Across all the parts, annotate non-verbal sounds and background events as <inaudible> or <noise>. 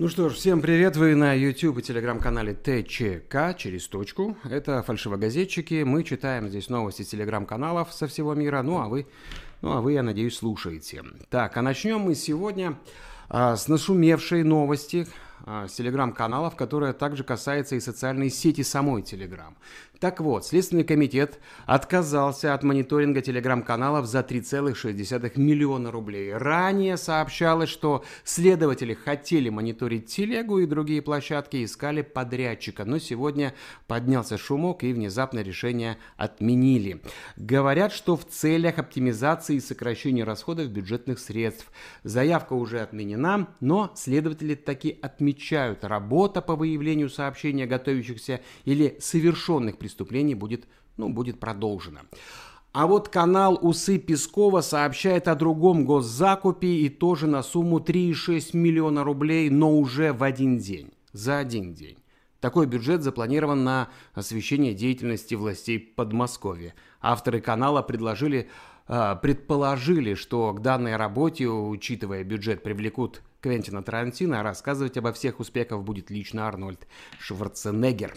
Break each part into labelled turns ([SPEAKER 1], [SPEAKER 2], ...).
[SPEAKER 1] Ну что ж, всем привет, вы на YouTube и телеграм-канале ТЧК через точку. Это фальшивогазетчики, мы читаем здесь новости телеграм-каналов со всего мира, ну а вы, ну а вы, я надеюсь, слушаете. Так, а начнем мы сегодня а, с нашумевшей новости, а, с телеграм-каналов, которая также касается и социальной сети самой Телеграм. Так вот, Следственный комитет отказался от мониторинга телеграм-каналов за 3,6 миллиона рублей. Ранее сообщалось, что следователи хотели мониторить телегу и другие площадки, искали подрядчика, но сегодня поднялся шумок и внезапно решение отменили. Говорят, что в целях оптимизации и сокращения расходов бюджетных средств. Заявка уже отменена, но следователи таки отмечают, работа по выявлению сообщений о готовящихся или совершенных преступлений преступлений будет, ну, будет продолжено. А вот канал «Усы Пескова» сообщает о другом госзакупе и тоже на сумму 3,6 миллиона рублей, но уже в один день. За один день. Такой бюджет запланирован на освещение деятельности властей Подмосковья. Авторы канала предложили, э, предположили, что к данной работе, учитывая бюджет, привлекут Квентина Тарантино, а рассказывать обо всех успехах будет лично Арнольд Шварценеггер.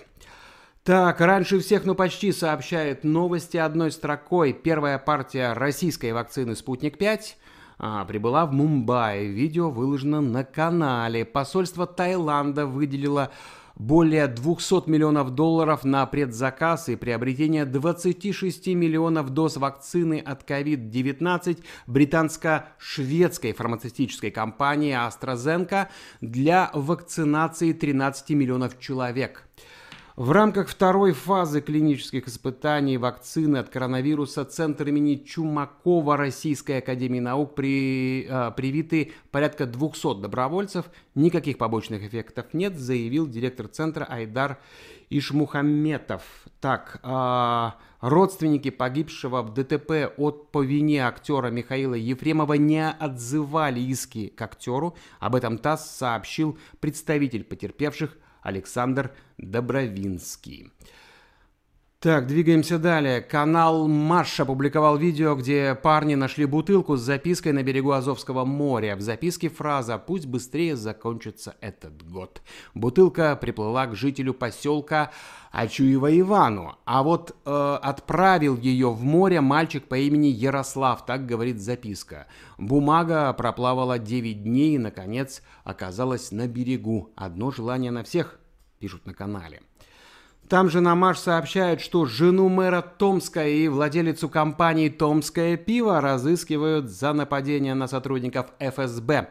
[SPEAKER 1] Так, раньше всех, ну почти сообщает новости одной строкой. Первая партия российской вакцины «Спутник-5» а, прибыла в Мумбаи. Видео выложено на канале. Посольство Таиланда выделило более 200 миллионов долларов на предзаказ и приобретение 26 миллионов доз вакцины от COVID-19 британско-шведской фармацевтической компании AstraZeneca для вакцинации 13 миллионов человек. В рамках второй фазы клинических испытаний вакцины от коронавируса Центр имени Чумакова Российской Академии Наук при, э, привиты порядка 200 добровольцев. Никаких побочных эффектов нет, заявил директор Центра Айдар Ишмухаметов. Так, э, родственники погибшего в ДТП от по вине актера Михаила Ефремова не отзывали иски к актеру. Об этом ТАСС сообщил представитель потерпевших Александр Добровинский. Так, двигаемся далее. Канал Маш опубликовал видео, где парни нашли бутылку с запиской на берегу Азовского моря. В записке фраза «Пусть быстрее закончится этот год». Бутылка приплыла к жителю поселка Ачуева Ивану, а вот э, отправил ее в море мальчик по имени Ярослав, так говорит записка. Бумага проплавала 9 дней и, наконец, оказалась на берегу. Одно желание на всех, пишут на канале. Там же Намаш сообщает, что жену мэра Томска и владелицу компании «Томское пиво» разыскивают за нападение на сотрудников ФСБ.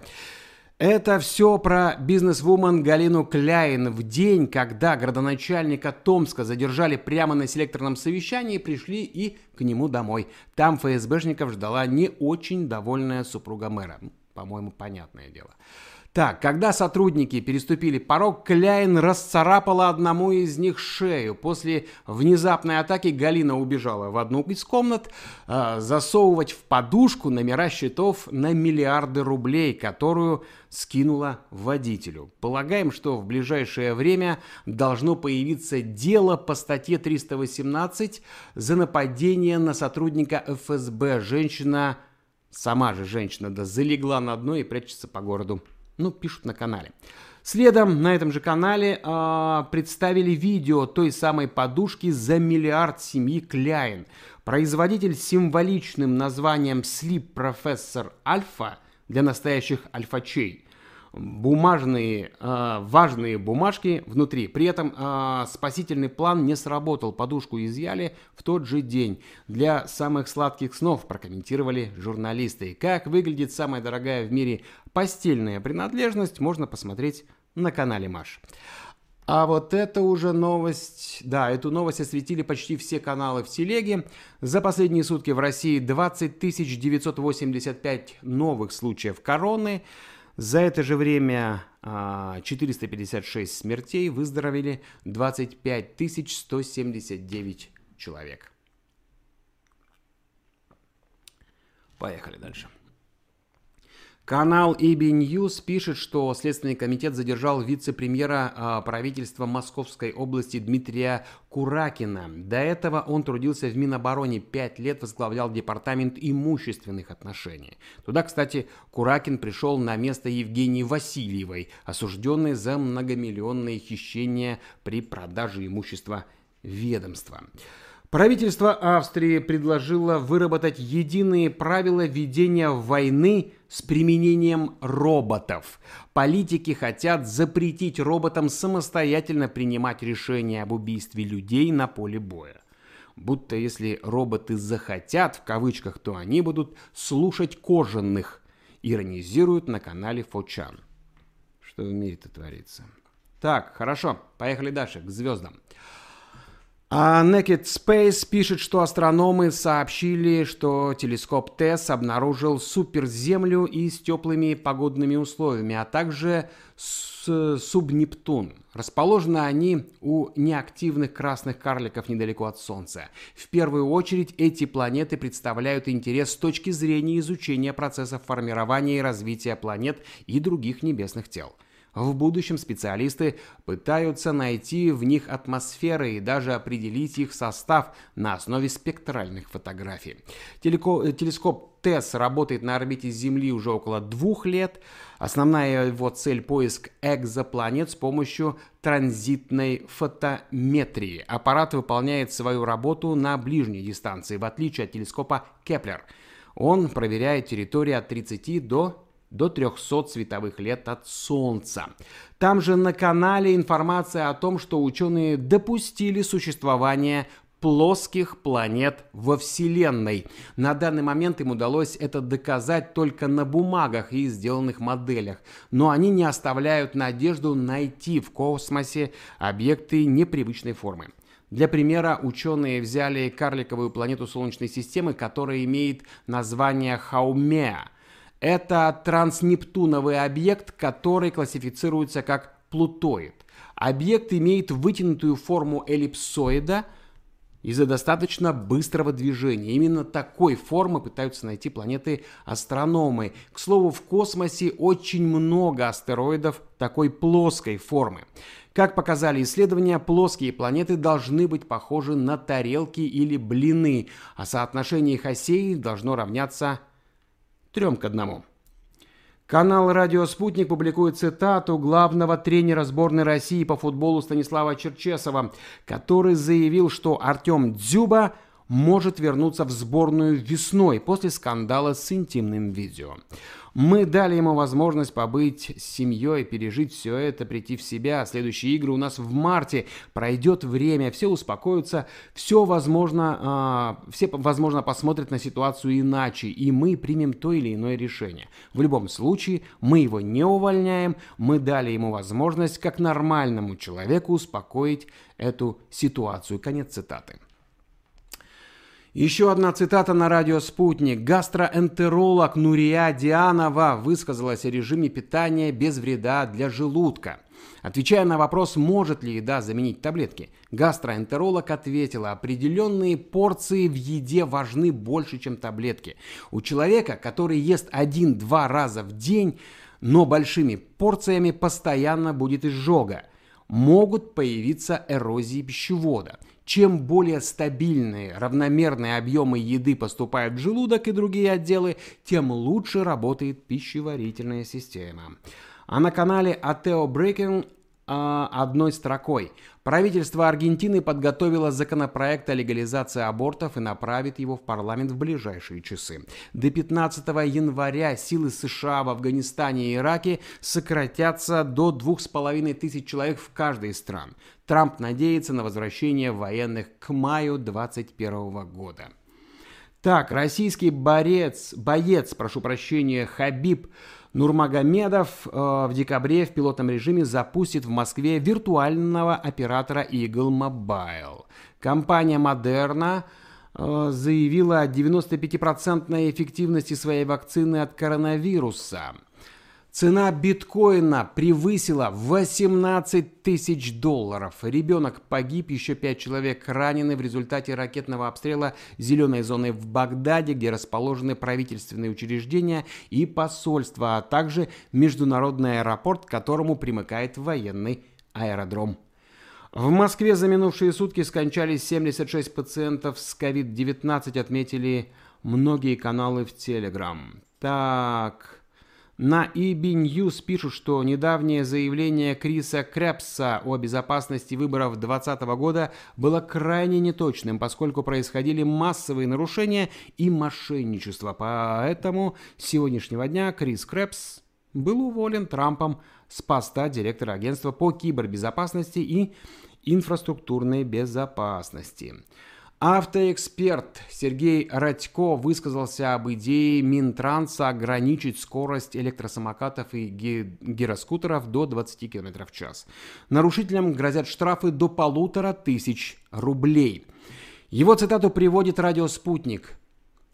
[SPEAKER 1] Это все про бизнес-вумен Галину Кляйн в день, когда градоначальника Томска задержали прямо на селекторном совещании, пришли и к нему домой. Там ФСБшников ждала не очень довольная супруга мэра. По-моему, понятное дело. Так, когда сотрудники переступили порог, Кляйн расцарапала одному из них шею. После внезапной атаки Галина убежала в одну из комнат, э, засовывать в подушку номера счетов на миллиарды рублей, которую скинула водителю. Полагаем, что в ближайшее время должно появиться дело по статье 318 за нападение на сотрудника ФСБ. Женщина, сама же женщина, да, залегла на дно и прячется по городу. Ну, пишут на канале. Следом на этом же канале э, представили видео той самой подушки за миллиард семьи Кляйн. Производитель с символичным названием Sleep Professor Alpha для настоящих альфачей бумажные, э, важные бумажки внутри. При этом э, спасительный план не сработал, подушку изъяли в тот же день. Для самых сладких снов прокомментировали журналисты. Как выглядит самая дорогая в мире постельная принадлежность, можно посмотреть на канале Маш. А вот это уже новость, да, эту новость осветили почти все каналы в телеге. За последние сутки в России 20 985 новых случаев короны. За это же время 456 а, смертей выздоровели 25 179 человек. Поехали дальше. Канал EB News пишет, что Следственный комитет задержал вице-премьера э, правительства Московской области Дмитрия Куракина. До этого он трудился в Минобороне, пять лет возглавлял департамент имущественных отношений. Туда, кстати, Куракин пришел на место Евгении Васильевой, осужденной за многомиллионные хищения при продаже имущества ведомства. Правительство Австрии предложило выработать единые правила ведения войны с применением роботов. Политики хотят запретить роботам самостоятельно принимать решения об убийстве людей на поле боя. Будто если роботы захотят, в кавычках, то они будут слушать кожаных, иронизируют на канале Фочан. Что в мире-то творится? Так, хорошо, поехали дальше, к звездам. А Naked Space пишет, что астрономы сообщили, что телескоп TESS обнаружил суперземлю и с теплыми погодными условиями, а также субнептун. Расположены они у неактивных красных карликов недалеко от Солнца. В первую очередь эти планеты представляют интерес с точки зрения изучения процессов формирования и развития планет и других небесных тел. В будущем специалисты пытаются найти в них атмосферы и даже определить их состав на основе спектральных фотографий. Телеко телескоп TESS работает на орбите Земли уже около двух лет. Основная его цель – поиск экзопланет с помощью транзитной фотометрии. Аппарат выполняет свою работу на ближней дистанции, в отличие от телескопа Кеплер. Он проверяет территорию от 30 до до 300 световых лет от Солнца. Там же на канале информация о том, что ученые допустили существование плоских планет во Вселенной. На данный момент им удалось это доказать только на бумагах и сделанных моделях, но они не оставляют надежду найти в космосе объекты непривычной формы. Для примера ученые взяли карликовую планету Солнечной системы, которая имеет название Хаумеа – это транснептуновый объект, который классифицируется как плутоид. Объект имеет вытянутую форму эллипсоида из-за достаточно быстрого движения. Именно такой формы пытаются найти планеты астрономы. К слову, в космосе очень много астероидов такой плоской формы. Как показали исследования, плоские планеты должны быть похожи на тарелки или блины, а соотношение их осей должно равняться Трем к одному. Канал «Радио Спутник» публикует цитату главного тренера сборной России по футболу Станислава Черчесова, который заявил, что Артем Дзюба может вернуться в сборную весной после скандала с интимным видео. Мы дали ему возможность побыть с семьей, пережить все это, прийти в себя. Следующие игры у нас в марте. Пройдет время, все успокоятся, все возможно, э, все, возможно, посмотрят на ситуацию иначе, и мы примем то или иное решение. В любом случае, мы его не увольняем, мы дали ему возможность как нормальному человеку успокоить эту ситуацию. Конец цитаты. Еще одна цитата на радио «Спутник». Гастроэнтеролог Нурия Дианова высказалась о режиме питания без вреда для желудка. Отвечая на вопрос, может ли еда заменить таблетки, гастроэнтеролог ответила, определенные порции в еде важны больше, чем таблетки. У человека, который ест один-два раза в день, но большими порциями постоянно будет изжога, могут появиться эрозии пищевода – чем более стабильные, равномерные объемы еды поступают в желудок и другие отделы, тем лучше работает пищеварительная система. А на канале Ateo Breaking э, одной строкой. Правительство Аргентины подготовило законопроект о легализации абортов и направит его в парламент в ближайшие часы. До 15 января силы США в Афганистане и Ираке сократятся до 2,5 тысяч человек в каждой из стран. Трамп надеется на возвращение военных к маю 2021 года. Так, российский борец, боец, прошу прощения, Хабиб Нурмагомедов э, в декабре в пилотном режиме запустит в Москве виртуального оператора Eagle Mobile. Компания Moderna э, заявила о 95% эффективности своей вакцины от коронавируса. Цена биткоина превысила 18 тысяч долларов. Ребенок погиб, еще пять человек ранены в результате ракетного обстрела зеленой зоны в Багдаде, где расположены правительственные учреждения и посольства, а также международный аэропорт, к которому примыкает военный аэродром. В Москве за минувшие сутки скончались 76 пациентов с COVID-19, отметили многие каналы в Телеграм. Так... На EB News пишут, что недавнее заявление Криса Крепса о безопасности выборов 2020 года было крайне неточным, поскольку происходили массовые нарушения и мошенничество. Поэтому с сегодняшнего дня Крис Крепс был уволен Трампом с поста директора агентства по кибербезопасности и инфраструктурной безопасности. Автоэксперт Сергей Радько высказался об идее Минтранса ограничить скорость электросамокатов и гироскутеров до 20 км в час. Нарушителям грозят штрафы до полутора тысяч рублей. Его цитату приводит радиоспутник.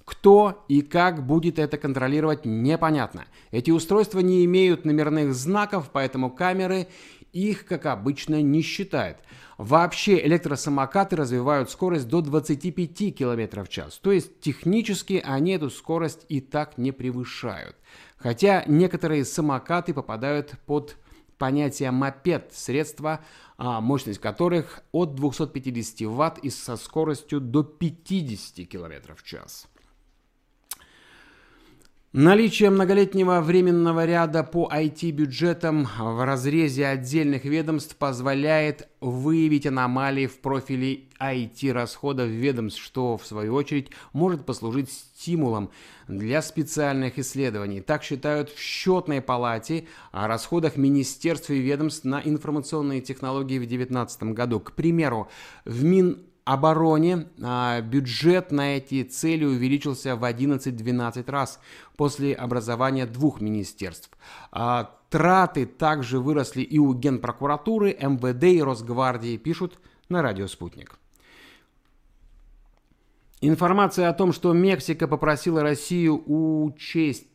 [SPEAKER 1] Кто и как будет это контролировать, непонятно. Эти устройства не имеют номерных знаков, поэтому камеры их, как обычно, не считают. Вообще электросамокаты развивают скорость до 25 км в час, то есть технически они эту скорость и так не превышают. Хотя некоторые самокаты попадают под понятие мопед, средства, а, мощность которых от 250 Вт и со скоростью до 50 км в час. Наличие многолетнего временного ряда по IT-бюджетам в разрезе отдельных ведомств позволяет выявить аномалии в профиле IT-расходов ведомств, что, в свою очередь, может послужить стимулом для специальных исследований. Так считают в счетной палате о расходах министерств и ведомств на информационные технологии в 2019 году. К примеру, в Мин обороне а, бюджет на эти цели увеличился в 11-12 раз после образования двух министерств. А, траты также выросли и у Генпрокуратуры, МВД и Росгвардии, пишут на радио «Спутник». Информация о том, что Мексика попросила Россию учесть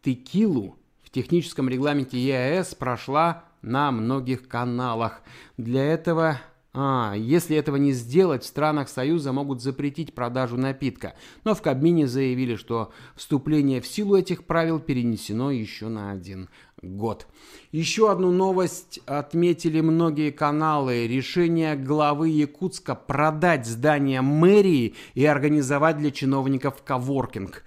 [SPEAKER 1] текилу в техническом регламенте ЕАЭС, прошла на многих каналах. Для этого а, если этого не сделать, в странах Союза могут запретить продажу напитка. Но в Кабмине заявили, что вступление в силу этих правил перенесено еще на один год. Еще одну новость отметили многие каналы. Решение главы Якутска продать здание мэрии и организовать для чиновников коворкинг.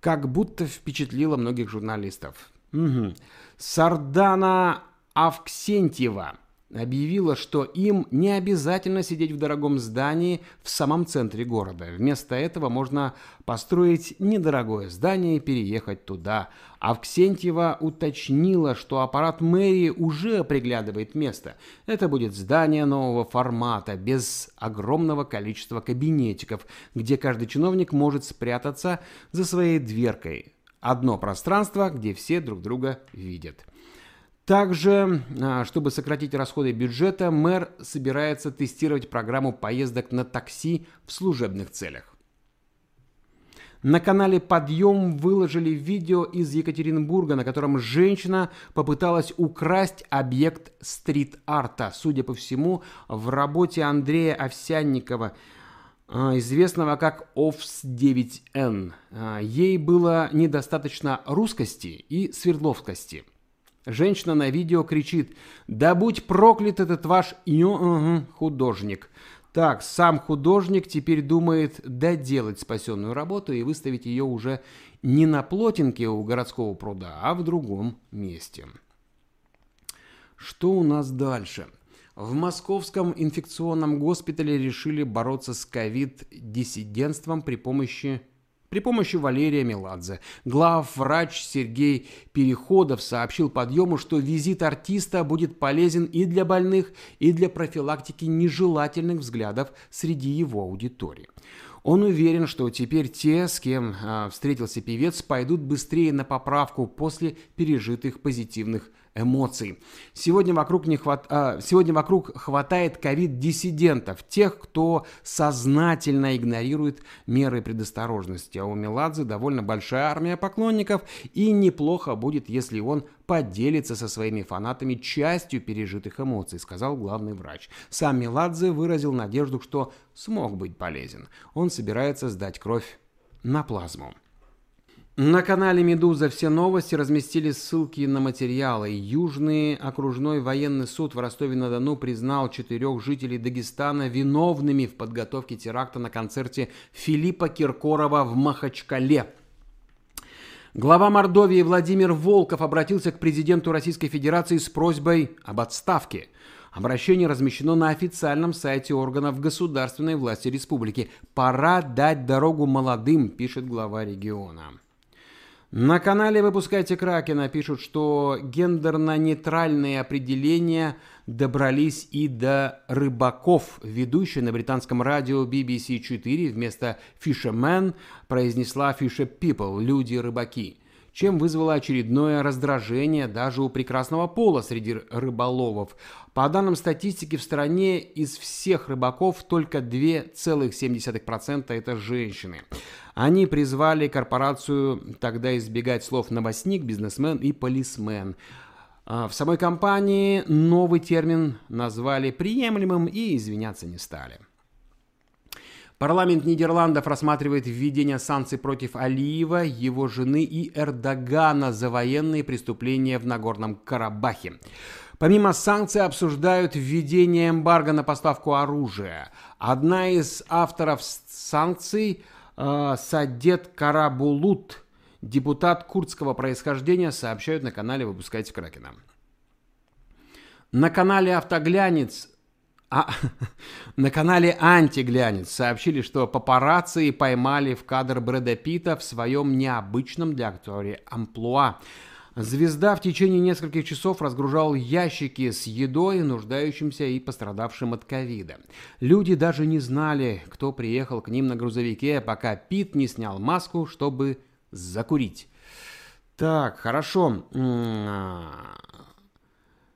[SPEAKER 1] Как будто впечатлило многих журналистов. Угу. Сардана Авксентьева объявила, что им не обязательно сидеть в дорогом здании в самом центре города. Вместо этого можно построить недорогое здание и переехать туда. Авксентьева уточнила, что аппарат мэрии уже приглядывает место. Это будет здание нового формата, без огромного количества кабинетиков, где каждый чиновник может спрятаться за своей дверкой. Одно пространство, где все друг друга видят. Также, а, чтобы сократить расходы бюджета, мэр собирается тестировать программу поездок на такси в служебных целях. На канале «Подъем» выложили видео из Екатеринбурга, на котором женщина попыталась украсть объект стрит-арта. Судя по всему, в работе Андрея Овсянникова, а, известного как OFS-9N. А, ей было недостаточно русскости и свердловскости – Женщина на видео кричит «Да будь проклят этот ваш художник». Так, сам художник теперь думает доделать спасенную работу и выставить ее уже не на плотинке у городского пруда, а в другом месте. Что у нас дальше? В московском инфекционном госпитале решили бороться с ковид-диссидентством при помощи при помощи Валерия Меладзе. Главврач Сергей Переходов сообщил подъему, что визит артиста будет полезен и для больных, и для профилактики нежелательных взглядов среди его аудитории. Он уверен, что теперь те, с кем э, встретился певец, пойдут быстрее на поправку после пережитых позитивных эмоций. Сегодня вокруг, не хват... а, сегодня вокруг хватает ковид-диссидентов, тех, кто сознательно игнорирует меры предосторожности. А у Меладзе довольно большая армия поклонников, и неплохо будет, если он поделится со своими фанатами частью пережитых эмоций, сказал главный врач. Сам Меладзе выразил надежду, что смог быть полезен. Он собирается сдать кровь на плазму. На канале «Медуза» все новости разместили ссылки на материалы. Южный окружной военный суд в Ростове-на-Дону признал четырех жителей Дагестана виновными в подготовке теракта на концерте Филиппа Киркорова в Махачкале. Глава Мордовии Владимир Волков обратился к президенту Российской Федерации с просьбой об отставке. Обращение размещено на официальном сайте органов государственной власти республики. «Пора дать дорогу молодым», пишет глава региона. На канале «Выпускайте Кракена» пишут, что гендерно-нейтральные определения добрались и до рыбаков. Ведущая на британском радио BBC 4 вместо «fishermen» произнесла «fisher people» – «люди-рыбаки» чем вызвало очередное раздражение даже у прекрасного пола среди рыболовов. По данным статистики, в стране из всех рыбаков только 2,7% это женщины. Они призвали корпорацию тогда избегать слов «новостник», «бизнесмен» и «полисмен». А в самой компании новый термин назвали приемлемым и извиняться не стали. Парламент Нидерландов рассматривает введение санкций против Алиева, его жены и Эрдогана за военные преступления в Нагорном Карабахе. Помимо санкций обсуждают введение эмбарго на поставку оружия. Одна из авторов санкций э, Садет Карабулут, депутат курдского происхождения, сообщают на канале «Выпускайте Кракена». На канале «Автоглянец» А, <laughs> на канале «Антиглянец» сообщили, что папарацци поймали в кадр Брэда Питта в своем необычном для актера амплуа. Звезда в течение нескольких часов разгружал ящики с едой, нуждающимся и пострадавшим от ковида. Люди даже не знали, кто приехал к ним на грузовике, пока Пит не снял маску, чтобы закурить. Так, хорошо.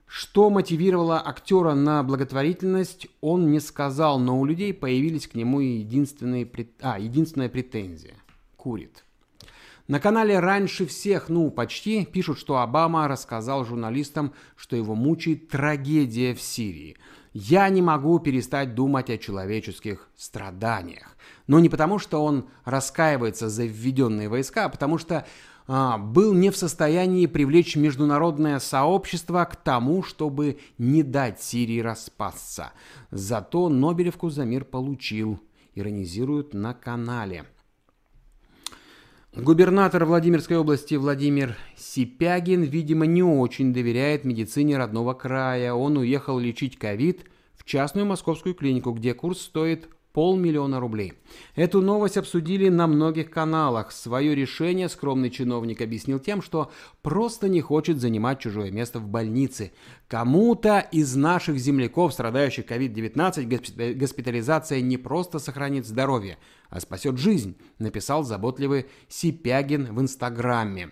[SPEAKER 1] Что мотивировало актера на благотворительность, он не сказал, но у людей появились к нему единственные, а, единственная претензия. Курит. На канале раньше всех, ну почти, пишут, что Обама рассказал журналистам, что его мучает трагедия в Сирии. Я не могу перестать думать о человеческих страданиях. Но не потому, что он раскаивается за введенные войска, а потому что а, был не в состоянии привлечь международное сообщество к тому, чтобы не дать Сирии распасться. Зато Нобелевку за мир получил, иронизируют на канале. Губернатор Владимирской области Владимир Сипягин, видимо, не очень доверяет медицине родного края. Он уехал лечить ковид в частную московскую клинику, где курс стоит полмиллиона рублей. Эту новость обсудили на многих каналах. Свое решение скромный чиновник объяснил тем, что просто не хочет занимать чужое место в больнице. Кому-то из наших земляков, страдающих COVID-19, госпитализация не просто сохранит здоровье, а спасет жизнь, написал заботливый Сипягин в Инстаграме.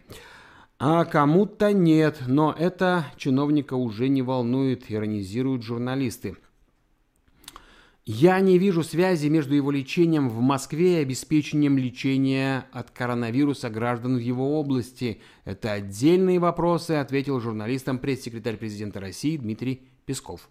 [SPEAKER 1] А кому-то нет, но это чиновника уже не волнует, иронизируют журналисты. Я не вижу связи между его лечением в Москве и обеспечением лечения от коронавируса граждан в его области. Это отдельные вопросы, ответил журналистам пресс-секретарь президента России Дмитрий Песков.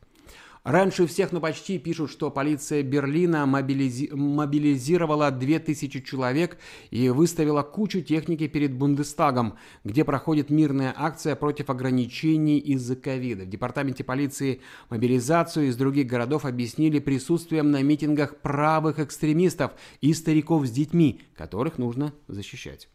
[SPEAKER 1] Раньше всех, но почти пишут, что полиция Берлина мобилизи... мобилизировала 2000 человек и выставила кучу техники перед Бундестагом, где проходит мирная акция против ограничений из-за ковида. В департаменте полиции мобилизацию из других городов объяснили присутствием на митингах правых экстремистов и стариков с детьми, которых нужно защищать.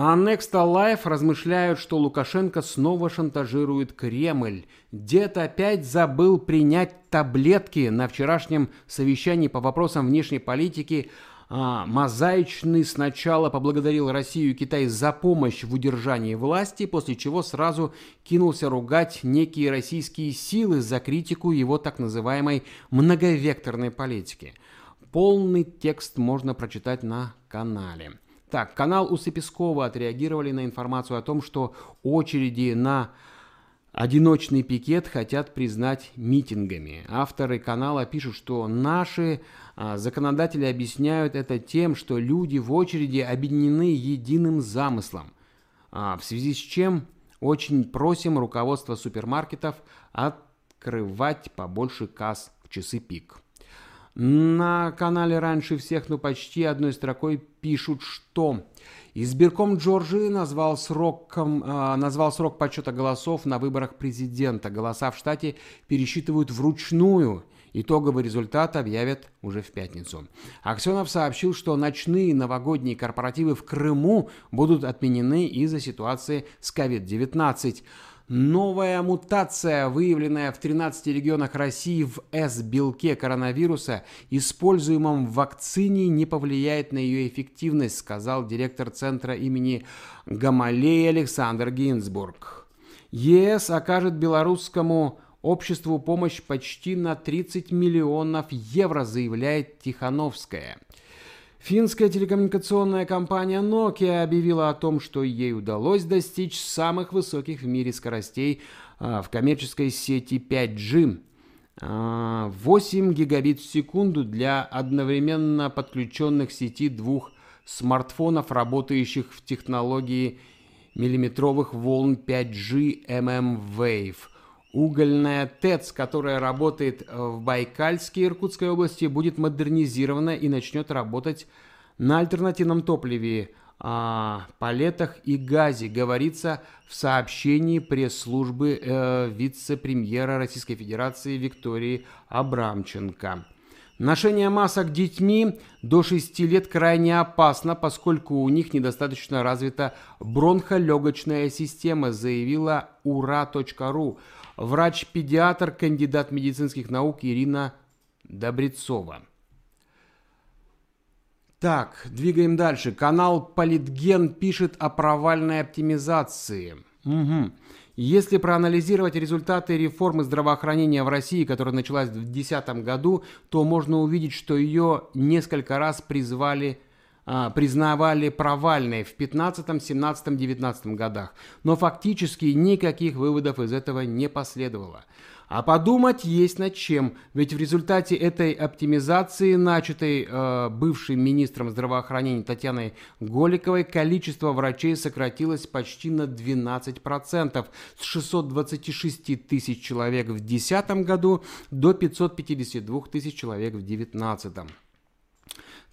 [SPEAKER 1] А Next Alive размышляют, что Лукашенко снова шантажирует Кремль. Дед опять забыл принять таблетки на вчерашнем совещании по вопросам внешней политики. А, Мозаичный сначала поблагодарил Россию и Китай за помощь в удержании власти, после чего сразу кинулся ругать некие российские силы за критику его так называемой многовекторной политики. Полный текст можно прочитать на канале. Так, канал Усы Пескова отреагировали на информацию о том, что очереди на одиночный пикет хотят признать митингами. Авторы канала пишут, что наши а, законодатели объясняют это тем, что люди в очереди объединены единым замыслом, а, в связи с чем очень просим руководство супермаркетов открывать побольше касс в часы пик. На канале раньше всех, но почти одной строкой пишут, что избирком Джорджии назвал, сроком, э, назвал срок подсчета голосов на выборах президента. Голоса в штате пересчитывают вручную. Итоговый результат объявят уже в пятницу. Аксенов сообщил, что ночные новогодние корпоративы в Крыму будут отменены из-за ситуации с COVID-19. Новая мутация, выявленная в 13 регионах России в S-белке коронавируса, используемом в вакцине, не повлияет на ее эффективность, сказал директор центра имени Гамалеи Александр Гинзбург. ЕС окажет белорусскому обществу помощь почти на 30 миллионов евро, заявляет Тихановская. Финская телекоммуникационная компания Nokia объявила о том, что ей удалось достичь самых высоких в мире скоростей а, в коммерческой сети 5G. 8 а, гигабит в секунду для одновременно подключенных сети двух смартфонов, работающих в технологии миллиметровых волн 5G MM Wave – Угольная ТЭЦ, которая работает э, в Байкальске Иркутской области, будет модернизирована и начнет работать на альтернативном топливе, а, палетах и газе, говорится в сообщении пресс-службы э, вице-премьера Российской Федерации Виктории Абрамченко. Ношение масок детьми до 6 лет крайне опасно, поскольку у них недостаточно развита бронхолегочная система, заявила ура.ру врач-педиатр, кандидат медицинских наук Ирина Добрецова. Так, двигаем дальше. Канал Политген пишет о провальной оптимизации. Угу. Если проанализировать результаты реформы здравоохранения в России, которая началась в 2010 году, то можно увидеть, что ее несколько раз призвали а, признавали провальной в 15, 17, 19 годах. Но фактически никаких выводов из этого не последовало. А подумать есть над чем, ведь в результате этой оптимизации, начатой э, бывшим министром здравоохранения Татьяной Голиковой, количество врачей сократилось почти на 12%, с 626 тысяч человек в 2010 году до 552 тысяч человек в 2019.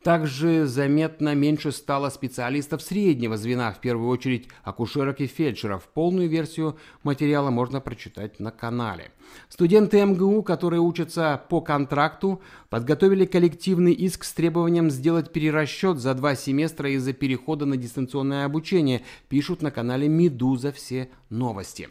[SPEAKER 1] Также заметно меньше стало специалистов среднего звена, в первую очередь акушерок и фельдшеров. Полную версию материала можно прочитать на канале. Студенты МГУ, которые учатся по контракту, подготовили коллективный иск с требованием сделать перерасчет за два семестра из-за перехода на дистанционное обучение, пишут на канале «Медуза все новости».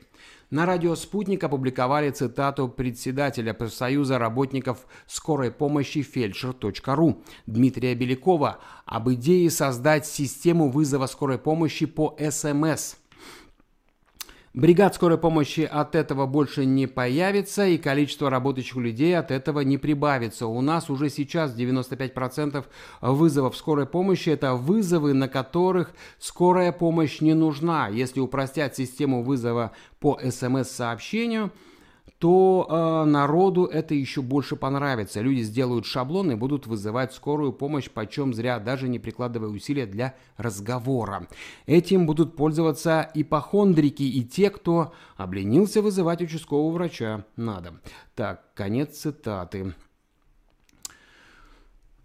[SPEAKER 1] На радио «Спутник» опубликовали цитату председателя профсоюза работников скорой помощи фельдшер.ру Дмитрия Белякова об идее создать систему вызова скорой помощи по СМС – Бригад скорой помощи от этого больше не появится, и количество работающих людей от этого не прибавится. У нас уже сейчас 95% вызовов скорой помощи – это вызовы, на которых скорая помощь не нужна. Если упростять систему вызова по СМС-сообщению – то э, народу это еще больше понравится. Люди сделают шаблон и будут вызывать скорую помощь почем зря, даже не прикладывая усилия для разговора. Этим будут пользоваться ипохондрики и те, кто обленился вызывать участкового врача Надо. Так, конец цитаты.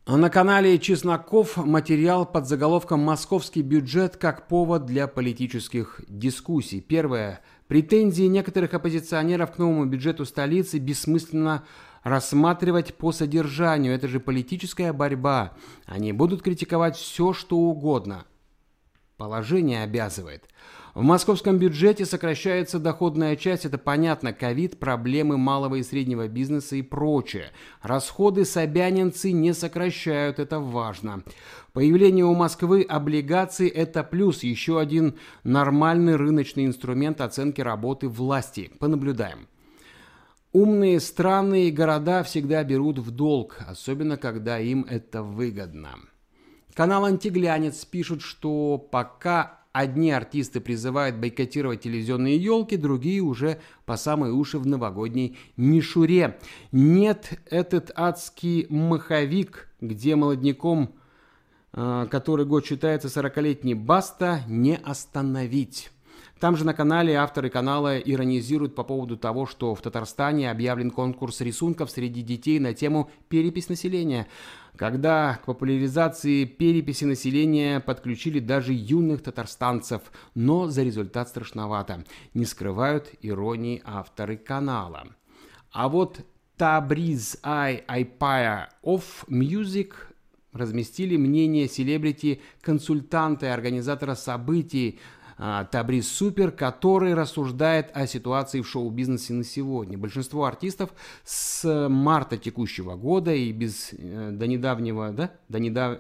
[SPEAKER 1] На канале Чесноков материал под заголовком «Московский бюджет как повод для политических дискуссий». Первое. Претензии некоторых оппозиционеров к новому бюджету столицы бессмысленно рассматривать по содержанию. Это же политическая борьба. Они будут критиковать все, что угодно. Положение обязывает. В московском бюджете сокращается доходная часть, это понятно, ковид, проблемы малого и среднего бизнеса и прочее. Расходы собянинцы не сокращают, это важно. Появление у Москвы облигаций – это плюс, еще один нормальный рыночный инструмент оценки работы власти. Понаблюдаем. Умные страны и города всегда берут в долг, особенно когда им это выгодно. Канал «Антиглянец» пишет, что пока одни артисты призывают бойкотировать телевизионные елки, другие уже по самые уши в новогодней мишуре. Нет, этот адский маховик, где молодняком, э, который год считается 40-летний Баста, не остановить. Там же на канале авторы канала иронизируют по поводу того, что в Татарстане объявлен конкурс рисунков среди детей на тему «Перепись населения», когда к популяризации переписи населения подключили даже юных татарстанцев, но за результат страшновато. Не скрывают иронии авторы канала. А вот Табриз Ай Айпая of Music разместили мнение селебрити консультанта и организатора событий Табрис Супер, который рассуждает о ситуации в шоу-бизнесе на сегодня. Большинство артистов с марта текущего года и без э, до недавнего, да, до недав...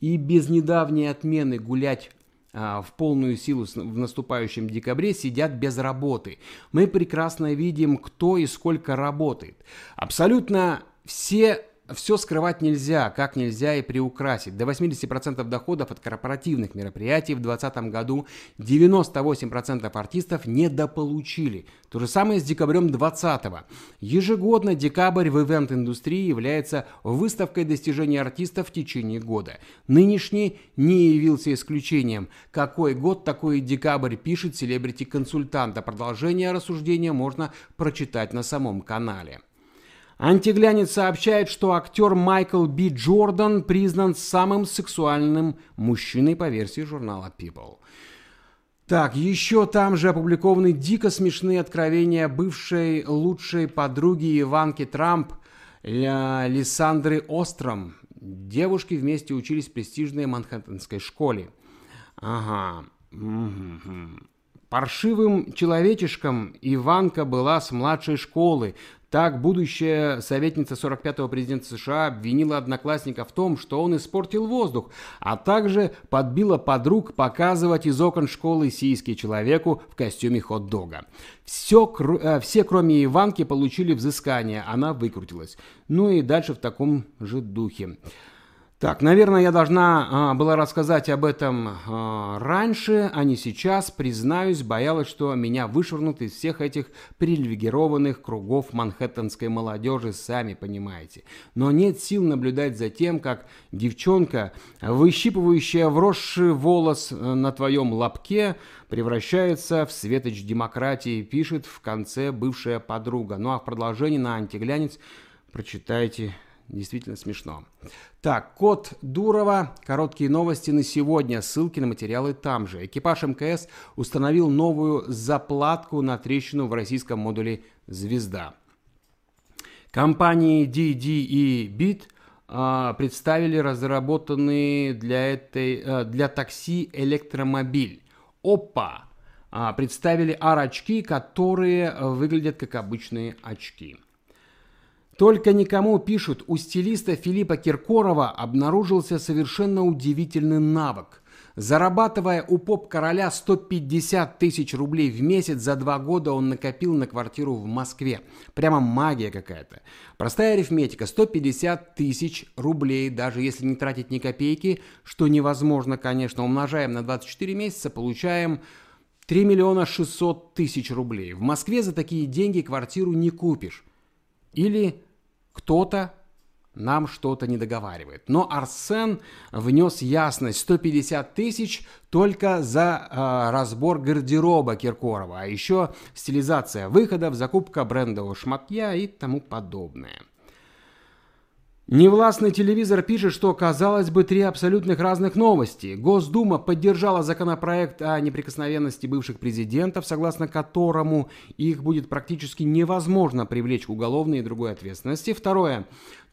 [SPEAKER 1] и без недавней отмены гулять а, в полную силу в наступающем декабре сидят без работы. Мы прекрасно видим, кто и сколько работает. Абсолютно все все скрывать нельзя, как нельзя и приукрасить. До 80% доходов от корпоративных мероприятий в 2020 году 98% артистов недополучили. То же самое с декабрем 2020. Ежегодно декабрь в ивент-индустрии является выставкой достижений артистов в течение года. Нынешний не явился исключением. Какой год, такой декабрь, пишет селебрити-консультант. А продолжение рассуждения можно прочитать на самом канале. Антиглянец сообщает, что актер Майкл Би Джордан признан самым сексуальным мужчиной по версии журнала People. Так, еще там же опубликованы дико смешные откровения бывшей лучшей подруги Иванки Трамп Лиссандры Остром. Девушки вместе учились в престижной Манхэттенской школе. Ага. Паршивым человечешком Иванка была с младшей школы, так, будущая советница 45-го президента США обвинила одноклассника в том, что он испортил воздух, а также подбила подруг показывать из окон школы сиськи человеку в костюме хот-дога. Все, э, все, кроме Иванки, получили взыскание, она выкрутилась. Ну и дальше в таком же духе. Так, наверное, я должна а, была рассказать об этом а, раньше, а не сейчас. Признаюсь, боялась, что меня вышвырнут из всех этих привилегированных кругов манхэттенской молодежи, сами понимаете. Но нет сил наблюдать за тем, как девчонка, выщипывающая вросший волос э, на твоем лобке, превращается в светоч демократии, пишет в конце бывшая подруга. Ну а в продолжении на антиглянец прочитайте Действительно смешно. Так, код Дурова. Короткие новости на сегодня. Ссылки на материалы там же. Экипаж МКС установил новую заплатку на трещину в российском модуле «Звезда». Компании DD и BIT а, представили разработанный для, этой, а, для такси электромобиль. Опа! А, представили AR-очки, которые выглядят как обычные очки. Только никому пишут, у стилиста Филиппа Киркорова обнаружился совершенно удивительный навык. Зарабатывая у поп-короля 150 тысяч рублей в месяц, за два года он накопил на квартиру в Москве. Прямо магия какая-то. Простая арифметика. 150 тысяч рублей, даже если не тратить ни копейки, что невозможно, конечно, умножаем на 24 месяца, получаем 3 миллиона 600 тысяч рублей. В Москве за такие деньги квартиру не купишь. Или кто-то нам что-то не договаривает. Но Арсен внес ясность 150 тысяч только за э, разбор гардероба Киркорова, а еще стилизация выходов, закупка брендового шматья и тому подобное. Невластный телевизор пишет, что, казалось бы, три абсолютных разных новости. Госдума поддержала законопроект о неприкосновенности бывших президентов, согласно которому их будет практически невозможно привлечь к уголовной и другой ответственности. Второе.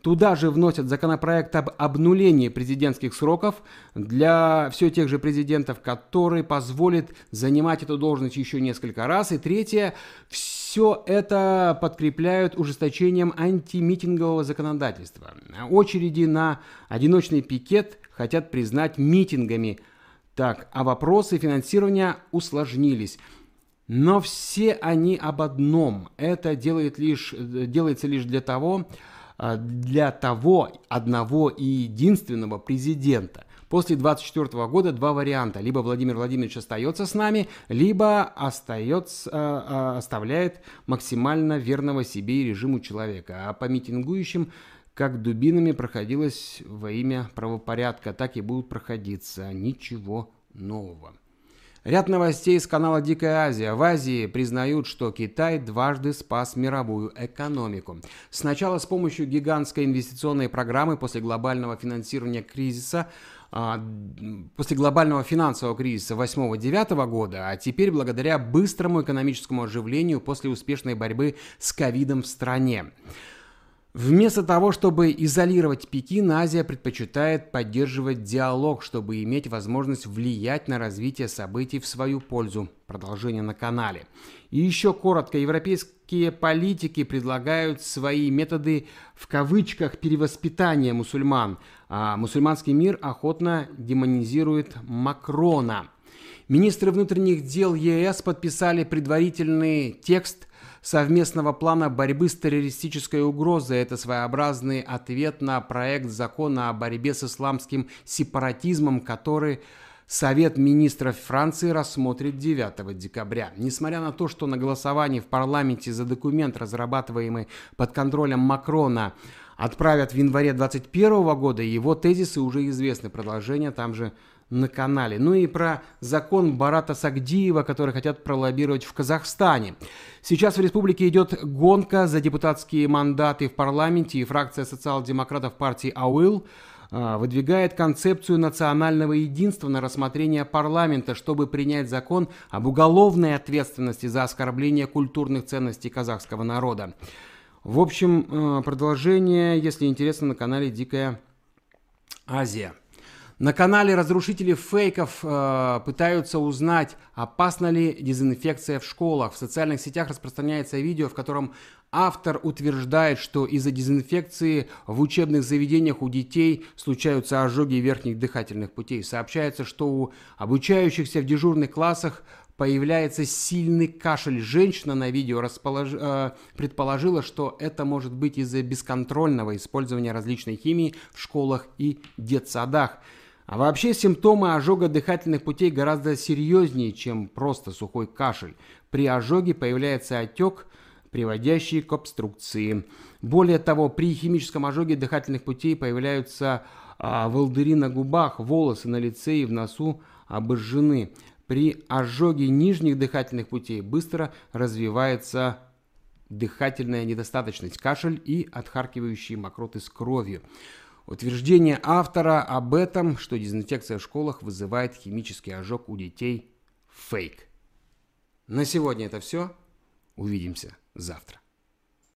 [SPEAKER 1] Туда же вносят законопроект об обнулении президентских сроков для все тех же президентов, который позволит занимать эту должность еще несколько раз. И третье. Все это подкрепляют ужесточением антимитингового законодательства. Очереди на одиночный пикет хотят признать митингами. Так, а вопросы финансирования усложнились. Но все они об одном. Это делает лишь, делается лишь для того, для того одного и единственного президента. После 24 года два варианта. Либо Владимир Владимирович остается с нами, либо остается, э, оставляет максимально верного себе и режиму человека. А по митингующим как дубинами проходилось во имя правопорядка, так и будут проходиться. Ничего нового. Ряд новостей с канала «Дикая Азия». В Азии признают, что Китай дважды спас мировую экономику. Сначала с помощью гигантской инвестиционной программы после глобального финансирования кризиса а, после глобального финансового кризиса 8-9 года, а теперь благодаря быстрому экономическому оживлению после успешной борьбы с ковидом в стране. Вместо того, чтобы изолировать Пекин, Азия предпочитает поддерживать диалог, чтобы иметь возможность влиять на развитие событий в свою пользу. Продолжение на канале. И еще коротко, европейские политики предлагают свои методы в кавычках перевоспитания мусульман, а мусульманский мир охотно демонизирует Макрона. Министры внутренних дел ЕС подписали предварительный текст совместного плана борьбы с террористической угрозой. Это своеобразный ответ на проект закона о борьбе с исламским сепаратизмом, который Совет министров Франции рассмотрит 9 декабря. Несмотря на то, что на голосовании в парламенте за документ, разрабатываемый под контролем Макрона, отправят в январе 2021 года, его тезисы уже известны. Продолжение там же на канале. Ну и про закон Барата Сагдиева, который хотят пролоббировать в Казахстане. Сейчас в республике идет гонка за депутатские мандаты в парламенте, и фракция социал-демократов партии АУИЛ а, выдвигает концепцию национального единства на рассмотрение парламента, чтобы принять закон об уголовной ответственности за оскорбление культурных ценностей казахского народа. В общем, а, продолжение, если интересно, на канале «Дикая Азия». На канале разрушители фейков э, пытаются узнать, опасна ли дезинфекция в школах. В социальных сетях распространяется видео, в котором автор утверждает, что из-за дезинфекции в учебных заведениях у детей случаются ожоги верхних дыхательных путей. Сообщается, что у обучающихся в дежурных классах появляется сильный кашель. Женщина на видео располож... э, предположила, что это может быть из-за бесконтрольного использования различной химии в школах и детсадах. А вообще симптомы ожога дыхательных путей гораздо серьезнее, чем просто сухой кашель. При ожоге появляется отек, приводящий к обструкции. Более того, при химическом ожоге дыхательных путей появляются а, волдыри на губах, волосы на лице и в носу обожжены. При ожоге нижних дыхательных путей быстро развивается дыхательная недостаточность, кашель и отхаркивающие мокроты с кровью. Утверждение автора об этом, что дезинфекция в школах вызывает химический ожог у детей – фейк. На сегодня это все. Увидимся завтра.